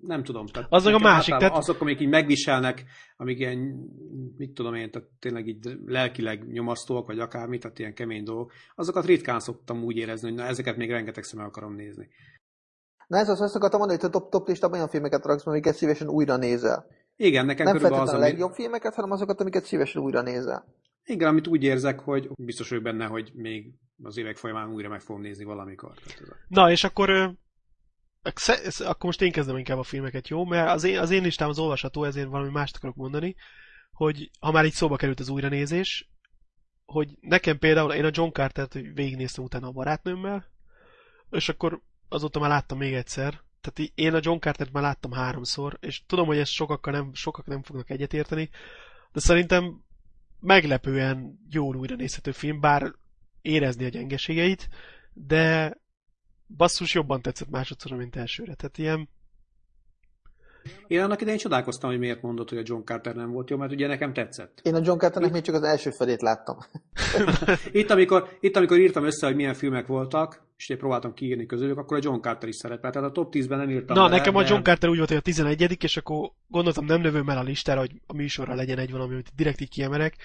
nem tudom. Tehát azok a másik. Tehát... Azok, amik így megviselnek, amik ilyen, mit tudom én, tehát tényleg így lelkileg nyomasztóak, vagy akármi, tehát ilyen kemény dolgok, azokat ritkán szoktam úgy érezni, hogy na, ezeket még rengeteg szemmel akarom nézni. Na ez az, azt akartam mondani, hogy a top, top listában olyan filmeket raksz, amiket szívesen újra nézel. Igen, nekem Nem feltétlenül az, a legjobb filmeket, hanem azokat, amiket szívesen újra nézel. Igen, amit úgy érzek, hogy biztos vagyok benne, hogy még az évek folyamán újra meg fogom nézni valamikor. Na, és akkor akkor most én kezdem inkább a filmeket, jó? Mert az én, az én listám az olvasható, ezért valami mást akarok mondani, hogy ha már így szóba került az újranézés, hogy nekem például én a John Carter-t végignéztem utána a barátnőmmel, és akkor azóta már láttam még egyszer. Tehát én a John Carter-t már láttam háromszor, és tudom, hogy ezt sokakkal nem, sokak nem fognak egyetérteni, de szerintem meglepően jól újra nézhető film, bár érezni a gyengeségeit, de basszus jobban tetszett másodszor, mint elsőre. Tehát ilyen... Én annak idején csodálkoztam, hogy miért mondott, hogy a John Carter nem volt jó, mert ugye nekem tetszett. Én a John Carternek még csak az első felét láttam. <laughs> itt, amikor, itt, amikor írtam össze, hogy milyen filmek voltak, és én próbáltam kiírni közülük, akkor a John Carter is szerepelt. Tehát a top 10-ben nem írtam Na, bele, nekem a John Carter úgy volt, hogy a 11 és akkor gondoltam nem lövöm el a listára, hogy a műsorra legyen egy valami, amit direkt így kiemelek,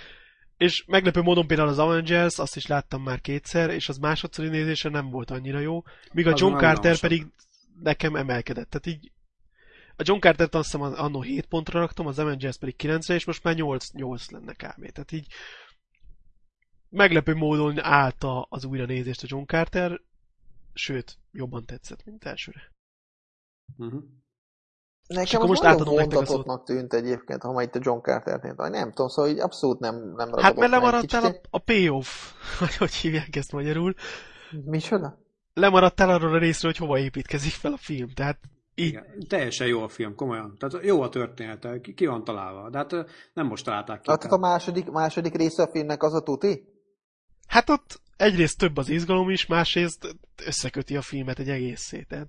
és meglepő módon például az Avengers, azt is láttam már kétszer, és az másodszori nézése nem volt annyira jó, míg a az John Carter pedig nekem emelkedett. Tehát így a John Carter-t azt hiszem annó 7 pontra raktam, az Avengers pedig 9 és most már 8, 8 lenne kb. Tehát így meglepő módon állta az újranézést a John Carter, sőt, jobban tetszett, mint elsőre. Uh-huh. Nekem az most nagyon vontatottnak tűnt egyébként, ha majd itt a John Carter-nél, nem tudom, szóval így abszolút nem, nem Hát mert lemaradtál a, a payoff, <laughs> vagy hogy hívják ezt magyarul. Micsoda? Lemaradtál arról a részről, hogy hova építkezik fel a film, tehát így... Igen, teljesen jó a film, komolyan. Tehát jó a története, ki, ki van találva. De hát nem most találták ki. Hát a második, második része a filmnek az a tuti? Hát ott egyrészt több az izgalom is, másrészt összeköti a filmet egy egészé. Tehát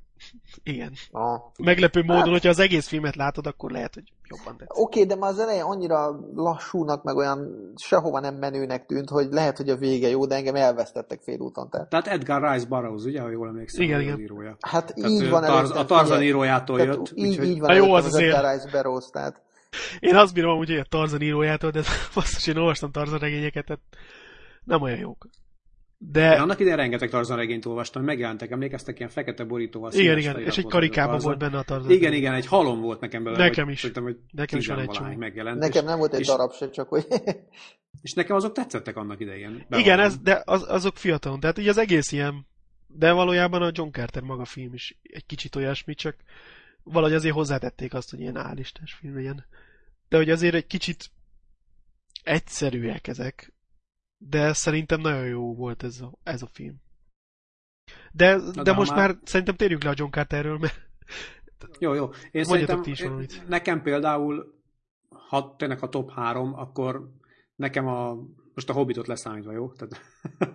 igen. Ah. Meglepő módon, hát... hogyha az egész filmet látod, akkor lehet, hogy jobban tetszik. Oké, okay, de már az eleje annyira lassúnak, meg olyan sehova nem menőnek tűnt, hogy lehet, hogy a vége jó, de engem elvesztettek félúton. Tehát, tehát Edgar Rice Burroughs, ugye, ha jól emlékszem, igen, igen. írója. Hát tehát így van tarz, A Tarzan írójától jött. Így, úgy, így van, jó, az, az Edgar Rice Burroughs, tehát. Én azt bírom, hogy a Tarzan írójától, de <laughs> basszus, én olvastam Tarzan regényeket, tehát nem olyan jók. De... Én annak idején rengeteg Tarzan regényt olvastam, megjelentek, emlékeztek ilyen fekete borítóval. Igen, igen, és egy karikában volt benne a Tarzan. Igen, igen, egy halom volt nekem belőle. Nekem is. Tudtam, hogy nekem is van egy csomó. Megjelent, nekem és, nem volt egy és, darab se, csak hogy... <laughs> és nekem azok tetszettek annak idején. Bevallom. Igen, ez, de az, azok fiatalon, tehát így az egész ilyen, de valójában a John Carter maga film is egy kicsit olyasmi, csak valahogy azért hozzátették azt, hogy ilyen állistás film legyen. De hogy azért egy kicsit egyszerűek ezek, de szerintem nagyon jó volt ez a, ez a film. De, Na, de, de most már- már... szerintem térjünk le a John Carterről, mert Jó, jó. Én Mondjatok szerintem, ti is valamit. nekem például, ha tényleg a top 3, akkor nekem a, most a Hobbitot leszámítva, jó? Tehát,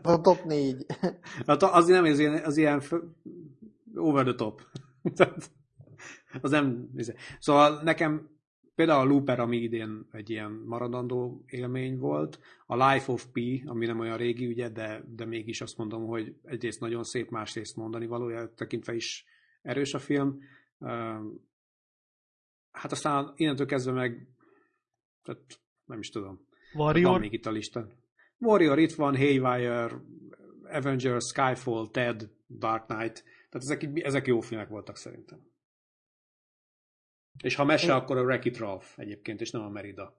A top 4. hát <laughs> az nem az ilyen, az ilyen over the top. <laughs> Tehát, az nem, szóval nekem például a Looper, ami idén egy ilyen maradandó élmény volt, a Life of Pi, ami nem olyan régi ügye, de, de mégis azt mondom, hogy egyrészt nagyon szép, másrészt mondani valója tekintve is erős a film. Hát aztán innentől kezdve meg, tehát nem is tudom. Van Warrior, még itt a listán. Warrior itt van, Haywire, Avengers, Skyfall, Ted, Dark Knight. Tehát ezek, ezek jó filmek voltak szerintem. És ha mese, akkor a Wreck-It Ralph egyébként, és nem a Merida.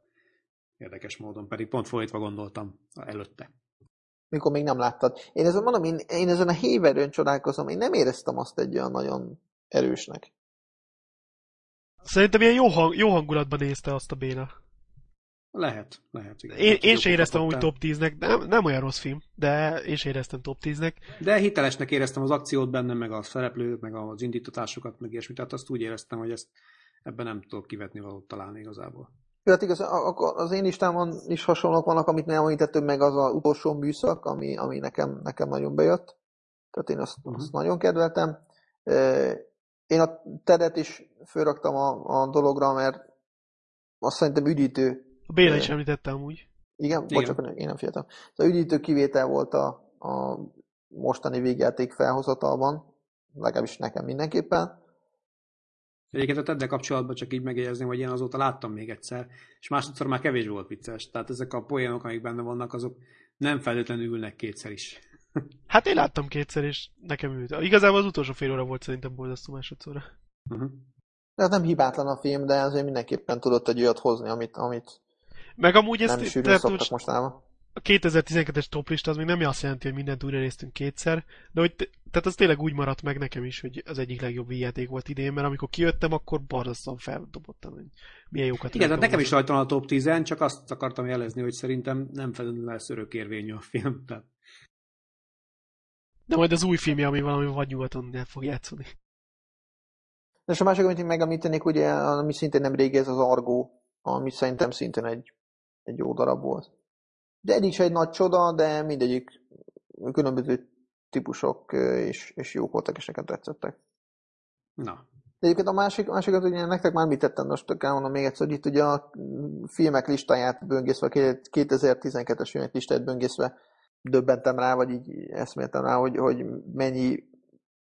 Érdekes módon, pedig pont fordítva gondoltam előtte. mikor még nem láttad. Én ezen mondom, én, én ezen a héverőn csodálkozom, én nem éreztem azt egy olyan nagyon erősnek. szerintem ilyen jó, hang, jó hangulatban nézte azt a Béla. Lehet, lehet. Igen. Én, én sem éreztem úgy top 10-nek, nem, nem olyan rossz film, de én sem éreztem top 10-nek. De hitelesnek éreztem az akciót benne, meg a szereplőt, meg az indítatásokat, meg ilyesmit. Tehát azt úgy éreztem, hogy ezt ebben nem tudok kivetni valót találni igazából. Jó, Hát igaz, a- akkor az én listámon is hasonlók vannak, amit nem említettem meg, az az utolsó műszak, ami, ami nekem, nekem nagyon bejött. Tehát én azt, Mhm. azt nagyon kedveltem. Én a Tedet is fölraktam a, a dologra, mert azt szerintem üdítő. A Béla is említette amúgy. Igen, Igen. bocsánat, én nem figyeltem. Szóval üdítő kivétel volt a, a mostani végjáték felhozatalban, legalábbis nekem mindenképpen. Egyébként a Teddel kapcsolatban csak így megjegyezném, hogy én azóta láttam még egyszer, és másodszor már kevés volt vicces. Tehát ezek a poénok, amik benne vannak, azok nem feltétlenül ülnek kétszer is. <laughs> Hát én láttam kétszer, és nekem ült. Igazából az utolsó fél óra volt szerintem borzasztó másodszorra. Uh-huh. Ez nem hibátlan a film, de azért mindenképpen tudott egy olyat hozni, amit, amit Meg amúgy nem ezt, sűrűn tehát szoktak most mostanában. A 2012-es toplista az még nem azt jelenti, hogy mindent újra néztünk kétszer, de hogy te- tehát az tényleg úgy maradt meg nekem is, hogy az egyik legjobb játék volt idén, mert amikor kijöttem, akkor borzasztóan feldobottam, hogy milyen jókat Igen, tehát nekem is rajta a top 10 csak azt akartam jelezni, hogy szerintem nem feltétlenül lesz örökérvényű a film. Tehát De majd az új filmje, ami valami vagy nyugaton el fog játszani. És a másik, amit én megemlítenék, ugye, ami szintén nem régi, ez az Argo, ami szerintem szintén egy, egy jó darab volt. De egyik se egy nagy csoda, de mindegyik különböző típusok és, és jók voltak, és nekem tetszettek. na, De egyébként a másik, másikat ugye nektek már említettem, most elmondom még egyszer, hogy itt ugye a filmek listáját böngészve, a 2012-es filmek listáját böngészve döbbentem rá, vagy így eszméltem rá, hogy, hogy mennyi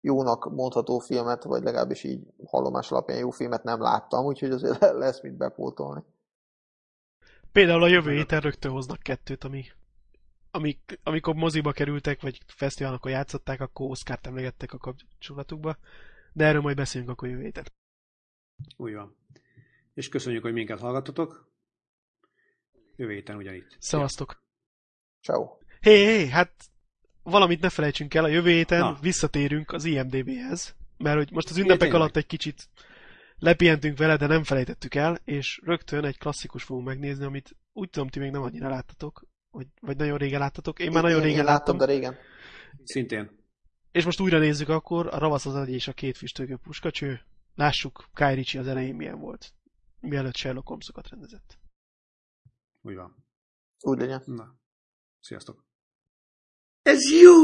jónak mondható filmet, vagy legalábbis így hallomás alapján jó filmet nem láttam, úgyhogy azért <laughs> lesz mit bepótolni. Például a jövő héten rögtön hoznak kettőt, ami, amik, amikor moziba kerültek, vagy fesztiválokon játszották, akkor Oscar-t emlegettek a kapcsolatukba. De erről majd beszélünk akkor jövő héten. úgy van. És köszönjük, hogy minket hallgatotok. Jövő héten ugyanitt. Szevasztok! Ciao. Hé, hé, hát valamit ne felejtsünk el, a jövő héten Na. visszatérünk az IMDB-hez, mert hogy most az ünnepek tényleg? alatt egy kicsit lepihentünk vele, de nem felejtettük el, és rögtön egy klasszikus fogunk megnézni, amit úgy tudom, ti még nem annyira láttatok, vagy, vagy nagyon régen láttatok. Én már nagyon én, régen én láttam, de régen. Szintén. És most újra nézzük akkor a Ravasz az agy és a két füstölgő puskacső. Lássuk, Guy Ritchie az elején milyen volt, mielőtt Sherlock Holmesokat rendezett. Úgy van. Úgy legyen. Na, sziasztok. Ez jó!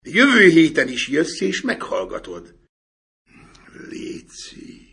Jövő héten is jössz és meghallgatod. Lizzie.